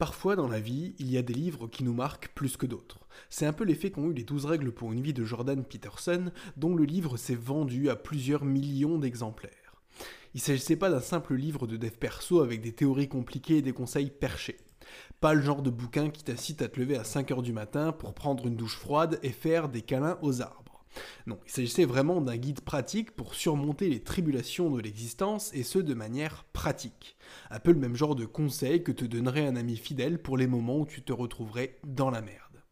Parfois dans la vie, il y a des livres qui nous marquent plus que d'autres. C'est un peu l'effet qu'ont eu les 12 règles pour une vie de Jordan Peterson, dont le livre s'est vendu à plusieurs millions d'exemplaires. Il s'agissait pas d'un simple livre de dev perso avec des théories compliquées et des conseils perchés. Pas le genre de bouquin qui t'incite à te lever à 5h du matin pour prendre une douche froide et faire des câlins aux arbres. Non, il s'agissait vraiment d'un guide pratique pour surmonter les tribulations de l'existence et ce de manière pratique. Un peu le même genre de conseil que te donnerait un ami fidèle pour les moments où tu te retrouverais dans la merde.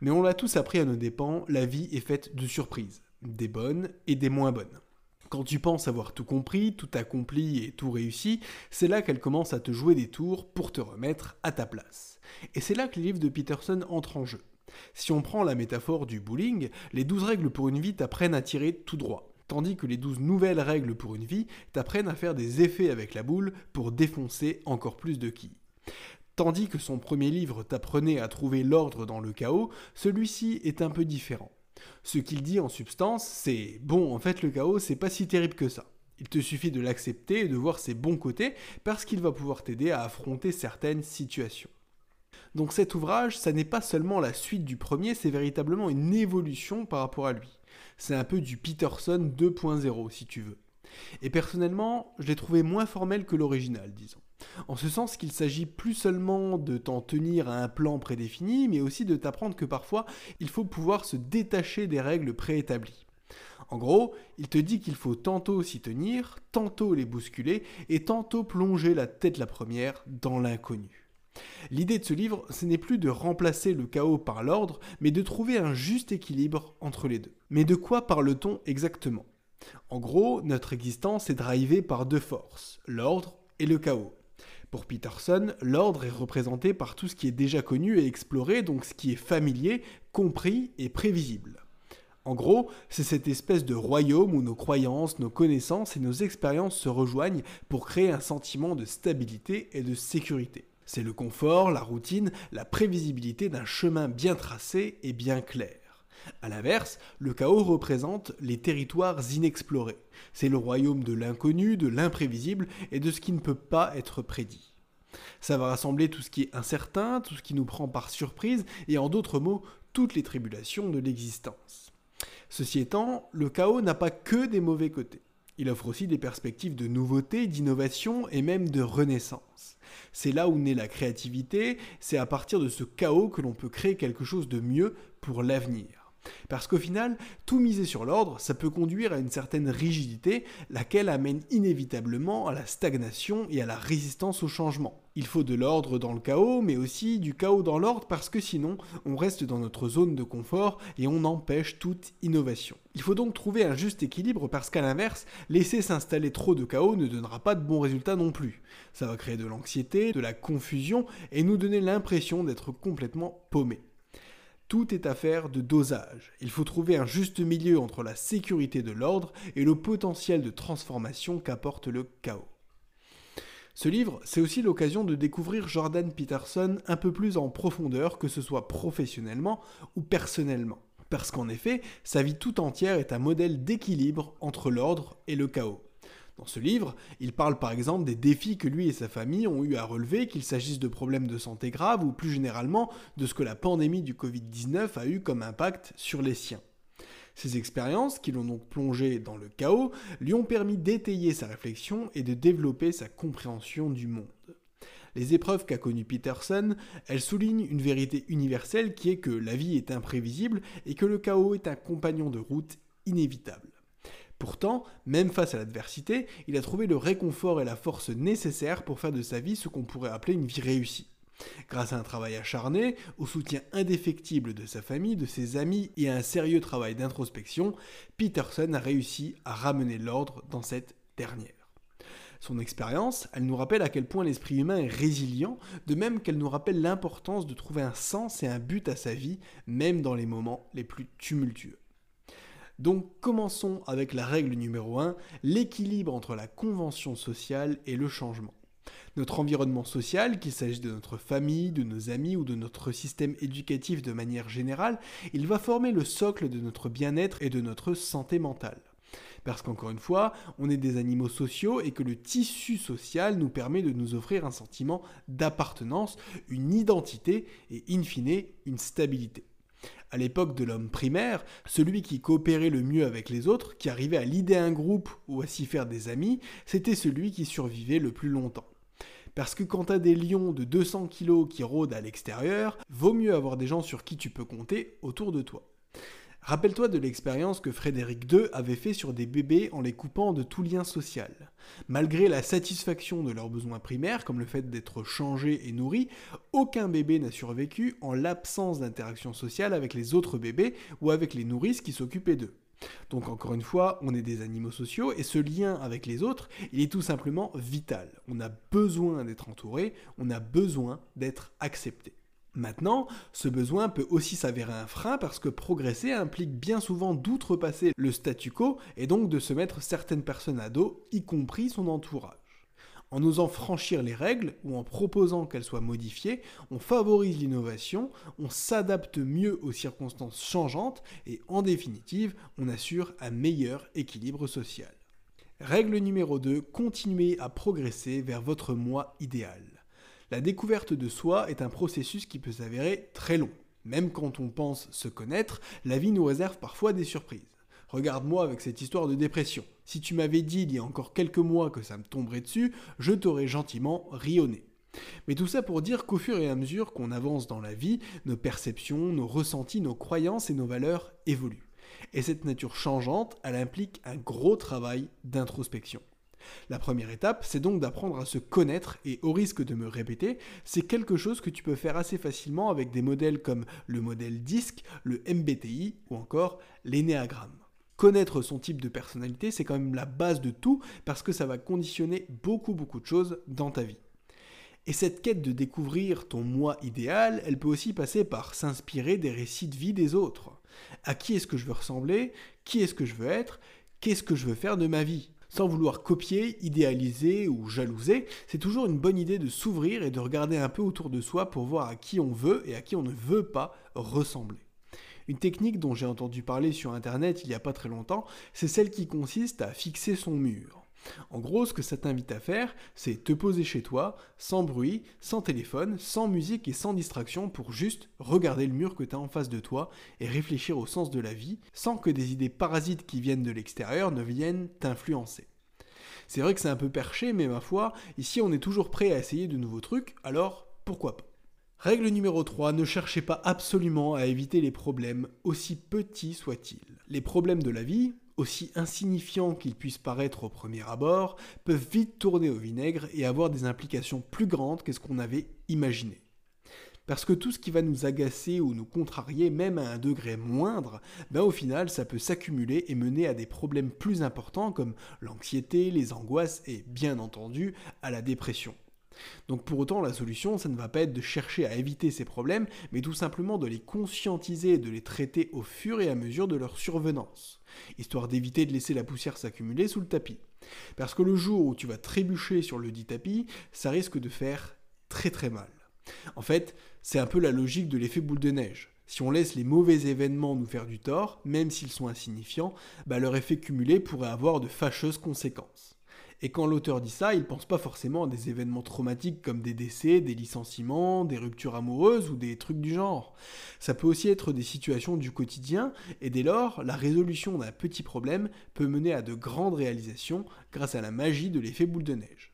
Mais on l'a tous appris à nos dépens, la vie est faite de surprises, des bonnes et des moins bonnes. Quand tu penses avoir tout compris, tout accompli et tout réussi, c'est là qu'elle commence à te jouer des tours pour te remettre à ta place. Et c'est là que les livres de Peterson entrent en jeu. Si on prend la métaphore du bowling, les 12 règles pour une vie t'apprennent à tirer tout droit, tandis que les 12 nouvelles règles pour une vie t'apprennent à faire des effets avec la boule pour défoncer encore plus de quilles. Tandis que son premier livre t'apprenait à trouver l'ordre dans le chaos, celui-ci est un peu différent. Ce qu'il dit en substance, c'est bon, en fait, le chaos, c'est pas si terrible que ça. Il te suffit de l'accepter et de voir ses bons côtés parce qu'il va pouvoir t'aider à affronter certaines situations. Donc cet ouvrage, ça n'est pas seulement la suite du premier, c'est véritablement une évolution par rapport à lui. C'est un peu du Peterson 2.0 si tu veux. Et personnellement, je l'ai trouvé moins formel que l'original, disons. En ce sens qu'il s'agit plus seulement de t'en tenir à un plan prédéfini, mais aussi de t'apprendre que parfois, il faut pouvoir se détacher des règles préétablies. En gros, il te dit qu'il faut tantôt s'y tenir, tantôt les bousculer, et tantôt plonger la tête la première dans l'inconnu. L'idée de ce livre, ce n'est plus de remplacer le chaos par l'ordre, mais de trouver un juste équilibre entre les deux. Mais de quoi parle-t-on exactement? En gros, notre existence est drivée par deux forces, l'ordre et le chaos. Pour Peterson, l'ordre est représenté par tout ce qui est déjà connu et exploré, donc ce qui est familier, compris et prévisible. En gros, c'est cette espèce de royaume où nos croyances, nos connaissances et nos expériences se rejoignent pour créer un sentiment de stabilité et de sécurité. C'est le confort, la routine, la prévisibilité d'un chemin bien tracé et bien clair. A l'inverse, le chaos représente les territoires inexplorés. C'est le royaume de l'inconnu, de l'imprévisible et de ce qui ne peut pas être prédit. Ça va rassembler tout ce qui est incertain, tout ce qui nous prend par surprise et en d'autres mots, toutes les tribulations de l'existence. Ceci étant, le chaos n'a pas que des mauvais côtés. Il offre aussi des perspectives de nouveauté, d'innovation et même de renaissance. C'est là où naît la créativité, c'est à partir de ce chaos que l'on peut créer quelque chose de mieux pour l'avenir. Parce qu'au final, tout miser sur l'ordre, ça peut conduire à une certaine rigidité, laquelle amène inévitablement à la stagnation et à la résistance au changement. Il faut de l'ordre dans le chaos, mais aussi du chaos dans l'ordre, parce que sinon, on reste dans notre zone de confort et on empêche toute innovation. Il faut donc trouver un juste équilibre, parce qu'à l'inverse, laisser s'installer trop de chaos ne donnera pas de bons résultats non plus. Ça va créer de l'anxiété, de la confusion, et nous donner l'impression d'être complètement paumé. Tout est affaire de dosage. Il faut trouver un juste milieu entre la sécurité de l'ordre et le potentiel de transformation qu'apporte le chaos. Ce livre, c'est aussi l'occasion de découvrir Jordan Peterson un peu plus en profondeur, que ce soit professionnellement ou personnellement. Parce qu'en effet, sa vie tout entière est un modèle d'équilibre entre l'ordre et le chaos. Dans ce livre, il parle par exemple des défis que lui et sa famille ont eu à relever, qu'il s'agisse de problèmes de santé graves ou plus généralement de ce que la pandémie du Covid-19 a eu comme impact sur les siens. Ces expériences, qui l'ont donc plongé dans le chaos, lui ont permis d'étayer sa réflexion et de développer sa compréhension du monde. Les épreuves qu'a connues Peterson, elles soulignent une vérité universelle qui est que la vie est imprévisible et que le chaos est un compagnon de route inévitable. Pourtant, même face à l'adversité, il a trouvé le réconfort et la force nécessaires pour faire de sa vie ce qu'on pourrait appeler une vie réussie. Grâce à un travail acharné, au soutien indéfectible de sa famille, de ses amis et à un sérieux travail d'introspection, Peterson a réussi à ramener l'ordre dans cette dernière. Son expérience, elle nous rappelle à quel point l'esprit humain est résilient, de même qu'elle nous rappelle l'importance de trouver un sens et un but à sa vie, même dans les moments les plus tumultueux. Donc commençons avec la règle numéro 1, l'équilibre entre la convention sociale et le changement. Notre environnement social, qu'il s'agisse de notre famille, de nos amis ou de notre système éducatif de manière générale, il va former le socle de notre bien-être et de notre santé mentale. Parce qu'encore une fois, on est des animaux sociaux et que le tissu social nous permet de nous offrir un sentiment d'appartenance, une identité et in fine une stabilité. À l'époque de l'homme primaire, celui qui coopérait le mieux avec les autres, qui arrivait à lider un groupe ou à s'y faire des amis, c'était celui qui survivait le plus longtemps. Parce que quand t'as des lions de 200 kg qui rôdent à l'extérieur, vaut mieux avoir des gens sur qui tu peux compter autour de toi. Rappelle-toi de l'expérience que Frédéric II avait fait sur des bébés en les coupant de tout lien social. Malgré la satisfaction de leurs besoins primaires, comme le fait d'être changé et nourri, aucun bébé n'a survécu en l'absence d'interaction sociale avec les autres bébés ou avec les nourrices qui s'occupaient d'eux. Donc encore une fois, on est des animaux sociaux et ce lien avec les autres, il est tout simplement vital. On a besoin d'être entouré, on a besoin d'être accepté. Maintenant, ce besoin peut aussi s'avérer un frein parce que progresser implique bien souvent d'outrepasser le statu quo et donc de se mettre certaines personnes à dos, y compris son entourage. En osant franchir les règles ou en proposant qu'elles soient modifiées, on favorise l'innovation, on s'adapte mieux aux circonstances changeantes et en définitive, on assure un meilleur équilibre social. Règle numéro 2, continuez à progresser vers votre moi idéal. La découverte de soi est un processus qui peut s'avérer très long. Même quand on pense se connaître, la vie nous réserve parfois des surprises. Regarde-moi avec cette histoire de dépression. Si tu m'avais dit il y a encore quelques mois que ça me tomberait dessus, je t'aurais gentiment rionné. Mais tout ça pour dire qu'au fur et à mesure qu'on avance dans la vie, nos perceptions, nos ressentis, nos croyances et nos valeurs évoluent. Et cette nature changeante, elle implique un gros travail d'introspection. La première étape, c'est donc d'apprendre à se connaître et au risque de me répéter, c'est quelque chose que tu peux faire assez facilement avec des modèles comme le modèle DISC, le MBTI ou encore l'énéagramme. Connaître son type de personnalité, c'est quand même la base de tout parce que ça va conditionner beaucoup beaucoup de choses dans ta vie. Et cette quête de découvrir ton moi idéal, elle peut aussi passer par s'inspirer des récits de vie des autres. À qui est-ce que je veux ressembler? Qui est-ce que je veux être? Qu'est-ce que je veux faire de ma vie? Sans vouloir copier, idéaliser ou jalouser, c'est toujours une bonne idée de s'ouvrir et de regarder un peu autour de soi pour voir à qui on veut et à qui on ne veut pas ressembler. Une technique dont j'ai entendu parler sur Internet il n'y a pas très longtemps, c'est celle qui consiste à fixer son mur. En gros, ce que ça t'invite à faire, c'est te poser chez toi, sans bruit, sans téléphone, sans musique et sans distraction, pour juste regarder le mur que tu en face de toi et réfléchir au sens de la vie, sans que des idées parasites qui viennent de l'extérieur ne viennent t'influencer. C'est vrai que c'est un peu perché, mais ma foi, ici on est toujours prêt à essayer de nouveaux trucs, alors pourquoi pas? Règle numéro 3, ne cherchez pas absolument à éviter les problèmes, aussi petits soient-ils. Les problèmes de la vie, aussi insignifiants qu'ils puissent paraître au premier abord, peuvent vite tourner au vinaigre et avoir des implications plus grandes que ce qu'on avait imaginé. Parce que tout ce qui va nous agacer ou nous contrarier, même à un degré moindre, ben au final, ça peut s'accumuler et mener à des problèmes plus importants comme l'anxiété, les angoisses et, bien entendu, à la dépression. Donc pour autant, la solution, ça ne va pas être de chercher à éviter ces problèmes, mais tout simplement de les conscientiser et de les traiter au fur et à mesure de leur survenance, histoire d'éviter de laisser la poussière s'accumuler sous le tapis. Parce que le jour où tu vas trébucher sur le dit tapis, ça risque de faire très très mal. En fait, c'est un peu la logique de l'effet boule de neige. Si on laisse les mauvais événements nous faire du tort, même s'ils sont insignifiants, bah leur effet cumulé pourrait avoir de fâcheuses conséquences. Et quand l'auteur dit ça, il pense pas forcément à des événements traumatiques comme des décès, des licenciements, des ruptures amoureuses ou des trucs du genre. Ça peut aussi être des situations du quotidien, et dès lors, la résolution d'un petit problème peut mener à de grandes réalisations grâce à la magie de l'effet boule de neige.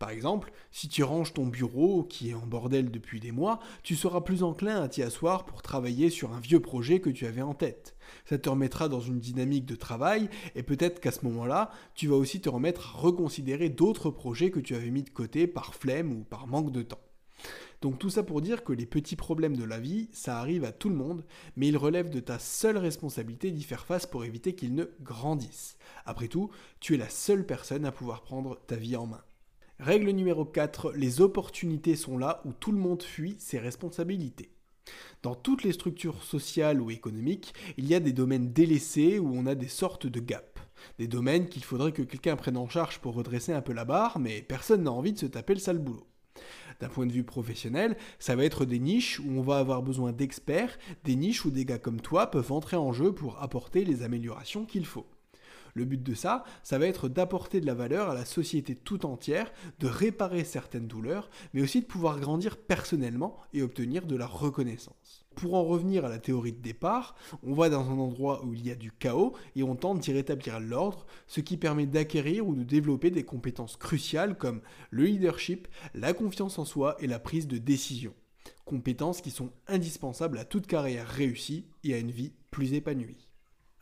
Par exemple, si tu ranges ton bureau, qui est en bordel depuis des mois, tu seras plus enclin à t'y asseoir pour travailler sur un vieux projet que tu avais en tête. Ça te remettra dans une dynamique de travail, et peut-être qu'à ce moment-là, tu vas aussi te remettre à reconsidérer d'autres projets que tu avais mis de côté par flemme ou par manque de temps. Donc tout ça pour dire que les petits problèmes de la vie, ça arrive à tout le monde, mais il relève de ta seule responsabilité d'y faire face pour éviter qu'ils ne grandissent. Après tout, tu es la seule personne à pouvoir prendre ta vie en main. Règle numéro 4, les opportunités sont là où tout le monde fuit ses responsabilités. Dans toutes les structures sociales ou économiques, il y a des domaines délaissés où on a des sortes de gaps. Des domaines qu'il faudrait que quelqu'un prenne en charge pour redresser un peu la barre, mais personne n'a envie de se taper le sale boulot. D'un point de vue professionnel, ça va être des niches où on va avoir besoin d'experts, des niches où des gars comme toi peuvent entrer en jeu pour apporter les améliorations qu'il faut. Le but de ça, ça va être d'apporter de la valeur à la société tout entière, de réparer certaines douleurs, mais aussi de pouvoir grandir personnellement et obtenir de la reconnaissance. Pour en revenir à la théorie de départ, on va dans un endroit où il y a du chaos et on tente d'y rétablir l'ordre, ce qui permet d'acquérir ou de développer des compétences cruciales comme le leadership, la confiance en soi et la prise de décision. Compétences qui sont indispensables à toute carrière réussie et à une vie plus épanouie.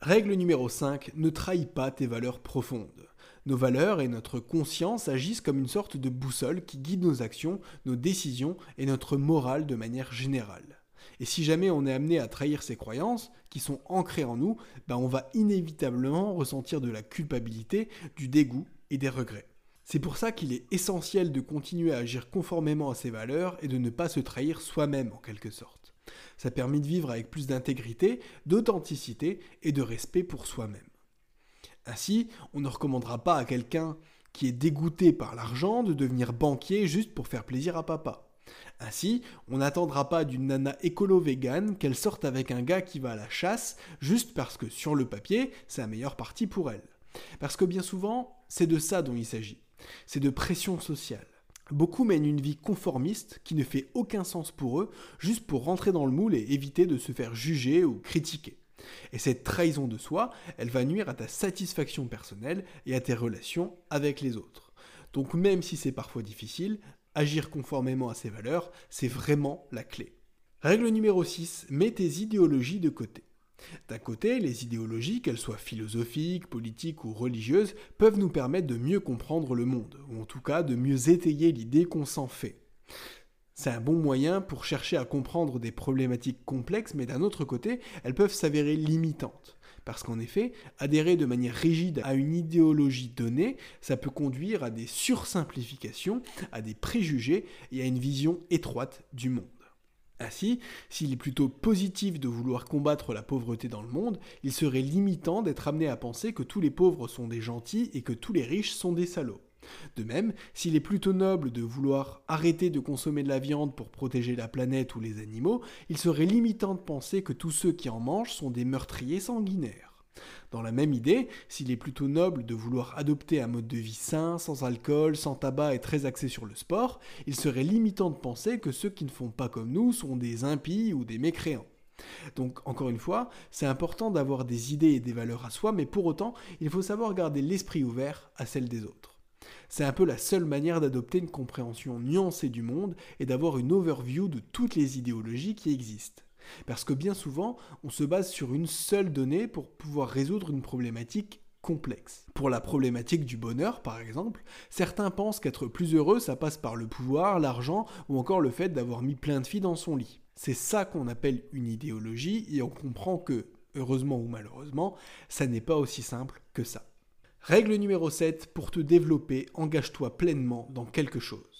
Règle numéro 5, ne trahis pas tes valeurs profondes. Nos valeurs et notre conscience agissent comme une sorte de boussole qui guide nos actions, nos décisions et notre morale de manière générale. Et si jamais on est amené à trahir ces croyances, qui sont ancrées en nous, ben on va inévitablement ressentir de la culpabilité, du dégoût et des regrets. C'est pour ça qu'il est essentiel de continuer à agir conformément à ces valeurs et de ne pas se trahir soi-même en quelque sorte. Ça permet de vivre avec plus d'intégrité, d'authenticité et de respect pour soi-même. Ainsi, on ne recommandera pas à quelqu'un qui est dégoûté par l'argent de devenir banquier juste pour faire plaisir à papa. Ainsi, on n'attendra pas d'une nana écolo-végane qu'elle sorte avec un gars qui va à la chasse juste parce que sur le papier, c'est la meilleure partie pour elle. Parce que bien souvent, c'est de ça dont il s'agit. C'est de pression sociale. Beaucoup mènent une vie conformiste qui ne fait aucun sens pour eux, juste pour rentrer dans le moule et éviter de se faire juger ou critiquer. Et cette trahison de soi, elle va nuire à ta satisfaction personnelle et à tes relations avec les autres. Donc même si c'est parfois difficile, agir conformément à ces valeurs, c'est vraiment la clé. Règle numéro 6, mets tes idéologies de côté. D'un côté, les idéologies, qu'elles soient philosophiques, politiques ou religieuses, peuvent nous permettre de mieux comprendre le monde, ou en tout cas de mieux étayer l'idée qu'on s'en fait. C'est un bon moyen pour chercher à comprendre des problématiques complexes, mais d'un autre côté, elles peuvent s'avérer limitantes. Parce qu'en effet, adhérer de manière rigide à une idéologie donnée, ça peut conduire à des sursimplifications, à des préjugés et à une vision étroite du monde. Ainsi, s'il est plutôt positif de vouloir combattre la pauvreté dans le monde, il serait limitant d'être amené à penser que tous les pauvres sont des gentils et que tous les riches sont des salauds. De même, s'il est plutôt noble de vouloir arrêter de consommer de la viande pour protéger la planète ou les animaux, il serait limitant de penser que tous ceux qui en mangent sont des meurtriers sanguinaires. Dans la même idée, s'il est plutôt noble de vouloir adopter un mode de vie sain, sans alcool, sans tabac et très axé sur le sport, il serait limitant de penser que ceux qui ne font pas comme nous sont des impies ou des mécréants. Donc encore une fois, c'est important d'avoir des idées et des valeurs à soi, mais pour autant, il faut savoir garder l'esprit ouvert à celles des autres. C'est un peu la seule manière d'adopter une compréhension nuancée du monde et d'avoir une overview de toutes les idéologies qui existent. Parce que bien souvent, on se base sur une seule donnée pour pouvoir résoudre une problématique complexe. Pour la problématique du bonheur, par exemple, certains pensent qu'être plus heureux, ça passe par le pouvoir, l'argent ou encore le fait d'avoir mis plein de filles dans son lit. C'est ça qu'on appelle une idéologie et on comprend que, heureusement ou malheureusement, ça n'est pas aussi simple que ça. Règle numéro 7, pour te développer, engage-toi pleinement dans quelque chose.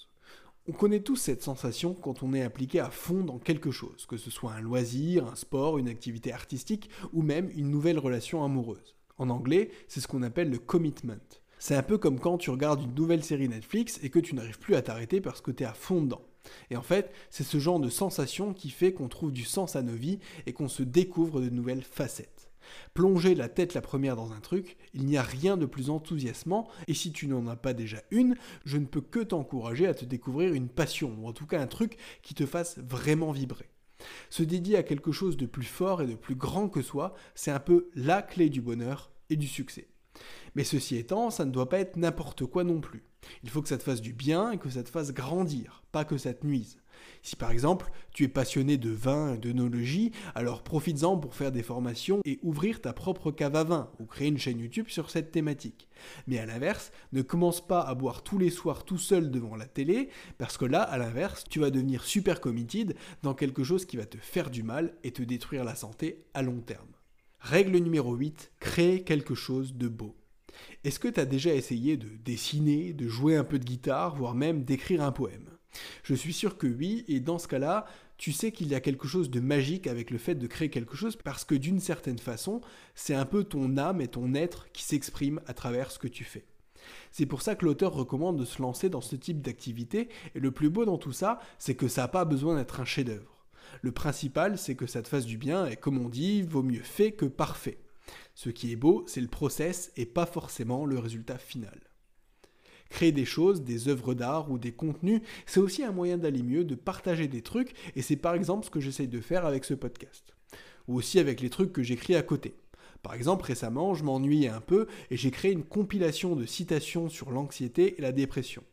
On connaît tous cette sensation quand on est impliqué à fond dans quelque chose, que ce soit un loisir, un sport, une activité artistique ou même une nouvelle relation amoureuse. En anglais, c'est ce qu'on appelle le commitment. C'est un peu comme quand tu regardes une nouvelle série Netflix et que tu n'arrives plus à t'arrêter parce que tu es à fond dedans. Et en fait, c'est ce genre de sensation qui fait qu'on trouve du sens à nos vies et qu'on se découvre de nouvelles facettes. Plonger la tête la première dans un truc, il n'y a rien de plus enthousiasmant, et si tu n'en as pas déjà une, je ne peux que t'encourager à te découvrir une passion, ou en tout cas un truc qui te fasse vraiment vibrer. Se dédier à quelque chose de plus fort et de plus grand que soi, c'est un peu la clé du bonheur et du succès. Mais ceci étant, ça ne doit pas être n'importe quoi non plus. Il faut que ça te fasse du bien et que ça te fasse grandir, pas que ça te nuise. Si par exemple tu es passionné de vin et d'œnologie, alors profites-en pour faire des formations et ouvrir ta propre cave à vin ou créer une chaîne YouTube sur cette thématique. Mais à l'inverse, ne commence pas à boire tous les soirs tout seul devant la télé, parce que là, à l'inverse, tu vas devenir super committed dans quelque chose qui va te faire du mal et te détruire la santé à long terme. Règle numéro 8, créer quelque chose de beau. Est-ce que tu as déjà essayé de dessiner, de jouer un peu de guitare, voire même d'écrire un poème? Je suis sûr que oui, et dans ce cas-là, tu sais qu'il y a quelque chose de magique avec le fait de créer quelque chose parce que d'une certaine façon, c'est un peu ton âme et ton être qui s'expriment à travers ce que tu fais. C'est pour ça que l'auteur recommande de se lancer dans ce type d'activité, et le plus beau dans tout ça, c'est que ça n'a pas besoin d'être un chef-d'œuvre. Le principal, c'est que ça te fasse du bien, et comme on dit, vaut mieux fait que parfait. Ce qui est beau, c'est le process et pas forcément le résultat final. Créer des choses, des œuvres d'art ou des contenus, c'est aussi un moyen d'aller mieux, de partager des trucs, et c'est par exemple ce que j'essaye de faire avec ce podcast. Ou aussi avec les trucs que j'écris à côté. Par exemple, récemment, je m'ennuyais un peu et j'ai créé une compilation de citations sur l'anxiété et la dépression.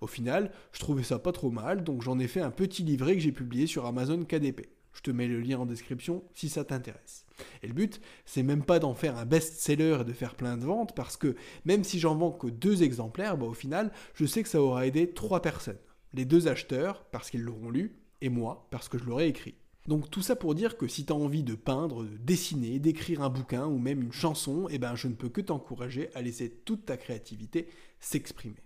Au final, je trouvais ça pas trop mal, donc j'en ai fait un petit livret que j'ai publié sur Amazon KDP. Je te mets le lien en description si ça t'intéresse. Et le but, c'est même pas d'en faire un best-seller et de faire plein de ventes, parce que même si j'en vends que deux exemplaires, bah, au final, je sais que ça aura aidé trois personnes. Les deux acheteurs, parce qu'ils l'auront lu, et moi, parce que je l'aurai écrit. Donc tout ça pour dire que si tu as envie de peindre, de dessiner, d'écrire un bouquin ou même une chanson, eh ben je ne peux que t'encourager à laisser toute ta créativité s'exprimer.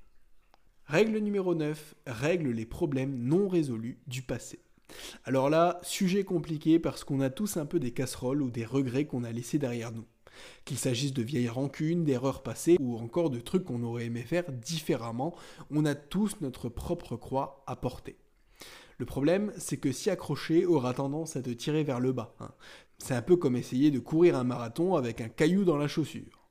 Règle numéro 9, règle les problèmes non résolus du passé. Alors là, sujet compliqué parce qu'on a tous un peu des casseroles ou des regrets qu'on a laissés derrière nous. Qu'il s'agisse de vieilles rancunes, d'erreurs passées ou encore de trucs qu'on aurait aimé faire différemment, on a tous notre propre croix à porter. Le problème, c'est que s'y accrocher aura tendance à te tirer vers le bas. Hein. C'est un peu comme essayer de courir un marathon avec un caillou dans la chaussure.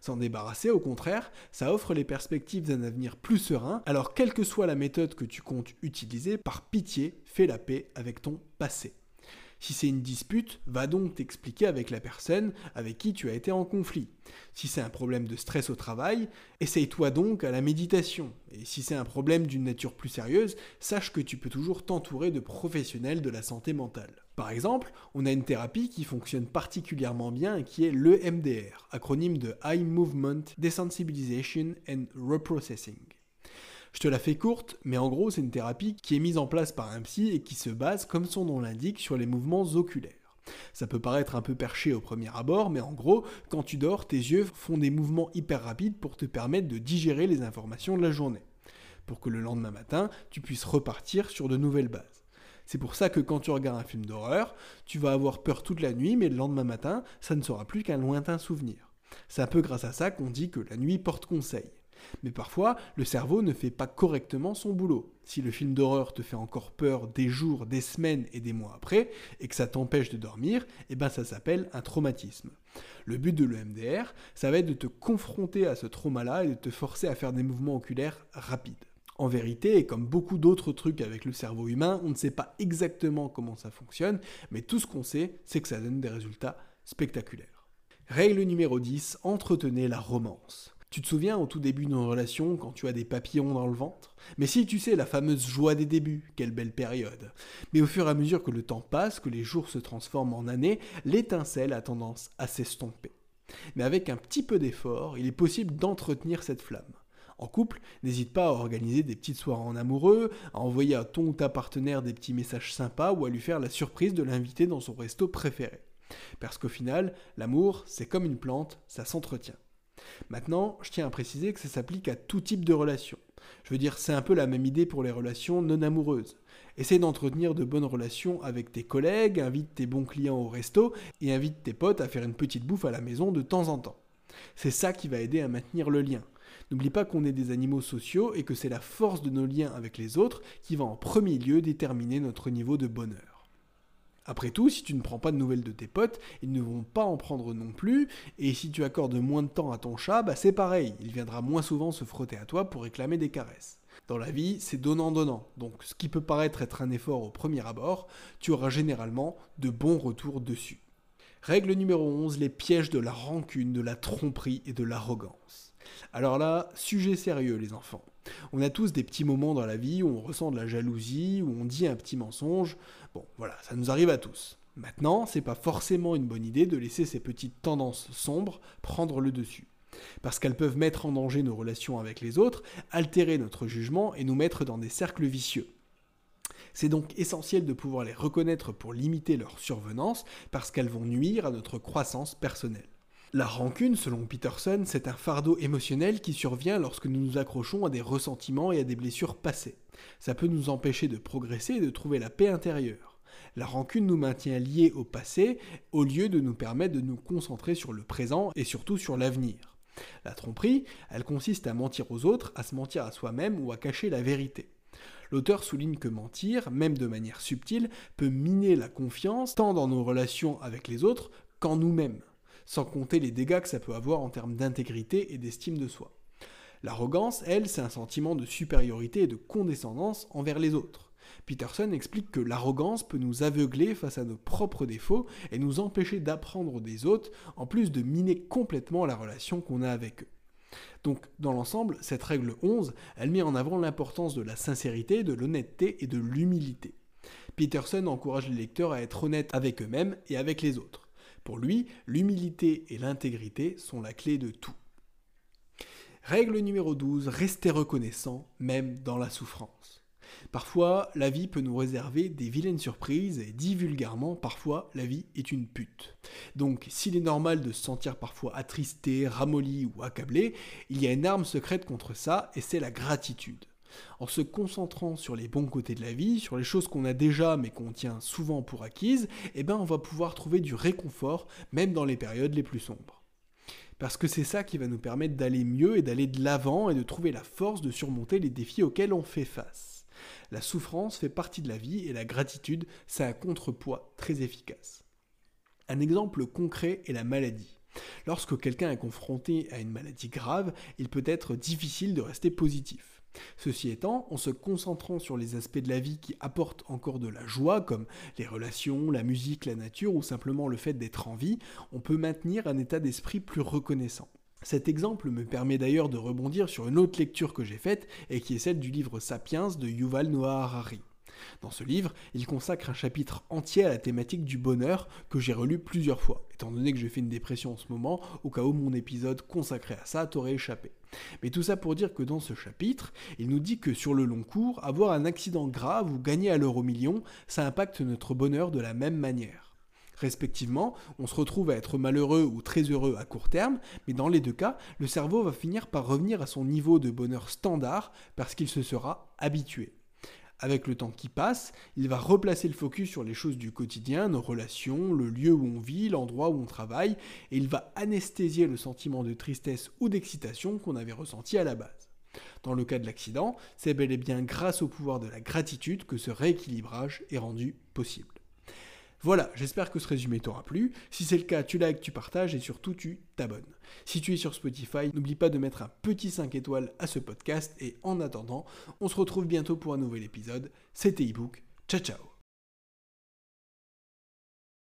S'en débarrasser, au contraire, ça offre les perspectives d'un avenir plus serein, alors quelle que soit la méthode que tu comptes utiliser, par pitié, fais la paix avec ton passé. Si c'est une dispute, va donc t'expliquer avec la personne avec qui tu as été en conflit. Si c'est un problème de stress au travail, essaye-toi donc à la méditation. Et si c'est un problème d'une nature plus sérieuse, sache que tu peux toujours t'entourer de professionnels de la santé mentale. Par exemple, on a une thérapie qui fonctionne particulièrement bien et qui est l'EMDR, acronyme de Eye Movement Desensibilization and Reprocessing. Je te la fais courte, mais en gros, c'est une thérapie qui est mise en place par un psy et qui se base, comme son nom l'indique, sur les mouvements oculaires. Ça peut paraître un peu perché au premier abord, mais en gros, quand tu dors, tes yeux font des mouvements hyper rapides pour te permettre de digérer les informations de la journée, pour que le lendemain matin, tu puisses repartir sur de nouvelles bases. C'est pour ça que quand tu regardes un film d'horreur, tu vas avoir peur toute la nuit, mais le lendemain matin, ça ne sera plus qu'un lointain souvenir. C'est un peu grâce à ça qu'on dit que la nuit porte conseil. Mais parfois, le cerveau ne fait pas correctement son boulot. Si le film d'horreur te fait encore peur des jours, des semaines et des mois après, et que ça t'empêche de dormir, eh ben ça s'appelle un traumatisme. Le but de l'EMDR, ça va être de te confronter à ce trauma-là et de te forcer à faire des mouvements oculaires rapides. En vérité, et comme beaucoup d'autres trucs avec le cerveau humain, on ne sait pas exactement comment ça fonctionne, mais tout ce qu'on sait, c'est que ça donne des résultats spectaculaires. Règle numéro 10, entretenez la romance. Tu te souviens au tout début d'une relation quand tu as des papillons dans le ventre? Mais si tu sais la fameuse joie des débuts, quelle belle période. Mais au fur et à mesure que le temps passe, que les jours se transforment en années, l'étincelle a tendance à s'estomper. Mais avec un petit peu d'effort, il est possible d'entretenir cette flamme. En couple, n'hésite pas à organiser des petites soirées en amoureux, à envoyer à ton ou ta partenaire des petits messages sympas ou à lui faire la surprise de l'inviter dans son resto préféré. Parce qu'au final, l'amour, c'est comme une plante, ça s'entretient. Maintenant, je tiens à préciser que ça s'applique à tout type de relation. Je veux dire, c'est un peu la même idée pour les relations non amoureuses. Essaye d'entretenir de bonnes relations avec tes collègues, invite tes bons clients au resto et invite tes potes à faire une petite bouffe à la maison de temps en temps. C'est ça qui va aider à maintenir le lien. N'oublie pas qu'on est des animaux sociaux et que c'est la force de nos liens avec les autres qui va en premier lieu déterminer notre niveau de bonheur. Après tout, si tu ne prends pas de nouvelles de tes potes, ils ne vont pas en prendre non plus, et si tu accordes moins de temps à ton chat, bah c'est pareil, il viendra moins souvent se frotter à toi pour réclamer des caresses. Dans la vie, c'est donnant-donnant, donc ce qui peut paraître être un effort au premier abord, tu auras généralement de bons retours dessus. Règle numéro 11, les pièges de la rancune, de la tromperie et de l'arrogance. Alors là, sujet sérieux les enfants. On a tous des petits moments dans la vie où on ressent de la jalousie, où on dit un petit mensonge. Bon, voilà, ça nous arrive à tous. Maintenant, c'est pas forcément une bonne idée de laisser ces petites tendances sombres prendre le dessus. Parce qu'elles peuvent mettre en danger nos relations avec les autres, altérer notre jugement et nous mettre dans des cercles vicieux. C'est donc essentiel de pouvoir les reconnaître pour limiter leur survenance, parce qu'elles vont nuire à notre croissance personnelle. La rancune, selon Peterson, c'est un fardeau émotionnel qui survient lorsque nous nous accrochons à des ressentiments et à des blessures passées. Ça peut nous empêcher de progresser et de trouver la paix intérieure. La rancune nous maintient liés au passé au lieu de nous permettre de nous concentrer sur le présent et surtout sur l'avenir. La tromperie, elle consiste à mentir aux autres, à se mentir à soi-même ou à cacher la vérité. L'auteur souligne que mentir, même de manière subtile, peut miner la confiance tant dans nos relations avec les autres qu'en nous-mêmes. Sans compter les dégâts que ça peut avoir en termes d'intégrité et d'estime de soi. L'arrogance, elle, c'est un sentiment de supériorité et de condescendance envers les autres. Peterson explique que l'arrogance peut nous aveugler face à nos propres défauts et nous empêcher d'apprendre des autres, en plus de miner complètement la relation qu'on a avec eux. Donc, dans l'ensemble, cette règle 11, elle met en avant l'importance de la sincérité, de l'honnêteté et de l'humilité. Peterson encourage les lecteurs à être honnêtes avec eux-mêmes et avec les autres. Pour lui, l'humilité et l'intégrité sont la clé de tout. Règle numéro 12, restez reconnaissant, même dans la souffrance. Parfois, la vie peut nous réserver des vilaines surprises et dit vulgairement, parfois, la vie est une pute. Donc, s'il est normal de se sentir parfois attristé, ramolli ou accablé, il y a une arme secrète contre ça et c'est la gratitude. En se concentrant sur les bons côtés de la vie, sur les choses qu'on a déjà mais qu'on tient souvent pour acquises, eh ben on va pouvoir trouver du réconfort même dans les périodes les plus sombres. Parce que c'est ça qui va nous permettre d'aller mieux et d'aller de l'avant et de trouver la force de surmonter les défis auxquels on fait face. La souffrance fait partie de la vie et la gratitude, c'est un contrepoids très efficace. Un exemple concret est la maladie. Lorsque quelqu'un est confronté à une maladie grave, il peut être difficile de rester positif. Ceci étant, en se concentrant sur les aspects de la vie qui apportent encore de la joie, comme les relations, la musique, la nature ou simplement le fait d'être en vie, on peut maintenir un état d'esprit plus reconnaissant. Cet exemple me permet d'ailleurs de rebondir sur une autre lecture que j'ai faite et qui est celle du livre Sapiens de Yuval Noah Harari. Dans ce livre, il consacre un chapitre entier à la thématique du bonheur que j'ai relu plusieurs fois, étant donné que j'ai fait une dépression en ce moment, au cas où mon épisode consacré à ça t'aurait échappé. Mais tout ça pour dire que dans ce chapitre, il nous dit que sur le long cours, avoir un accident grave ou gagner à l'euro million, ça impacte notre bonheur de la même manière. Respectivement, on se retrouve à être malheureux ou très heureux à court terme, mais dans les deux cas, le cerveau va finir par revenir à son niveau de bonheur standard parce qu'il se sera habitué. Avec le temps qui passe, il va replacer le focus sur les choses du quotidien, nos relations, le lieu où on vit, l'endroit où on travaille, et il va anesthésier le sentiment de tristesse ou d'excitation qu'on avait ressenti à la base. Dans le cas de l'accident, c'est bel et bien grâce au pouvoir de la gratitude que ce rééquilibrage est rendu possible. Voilà, j'espère que ce résumé t'aura plu. Si c'est le cas, tu likes, tu partages et surtout tu t'abonnes. Si tu es sur Spotify, n'oublie pas de mettre un petit 5 étoiles à ce podcast et en attendant, on se retrouve bientôt pour un nouvel épisode. C'était ebook. Ciao ciao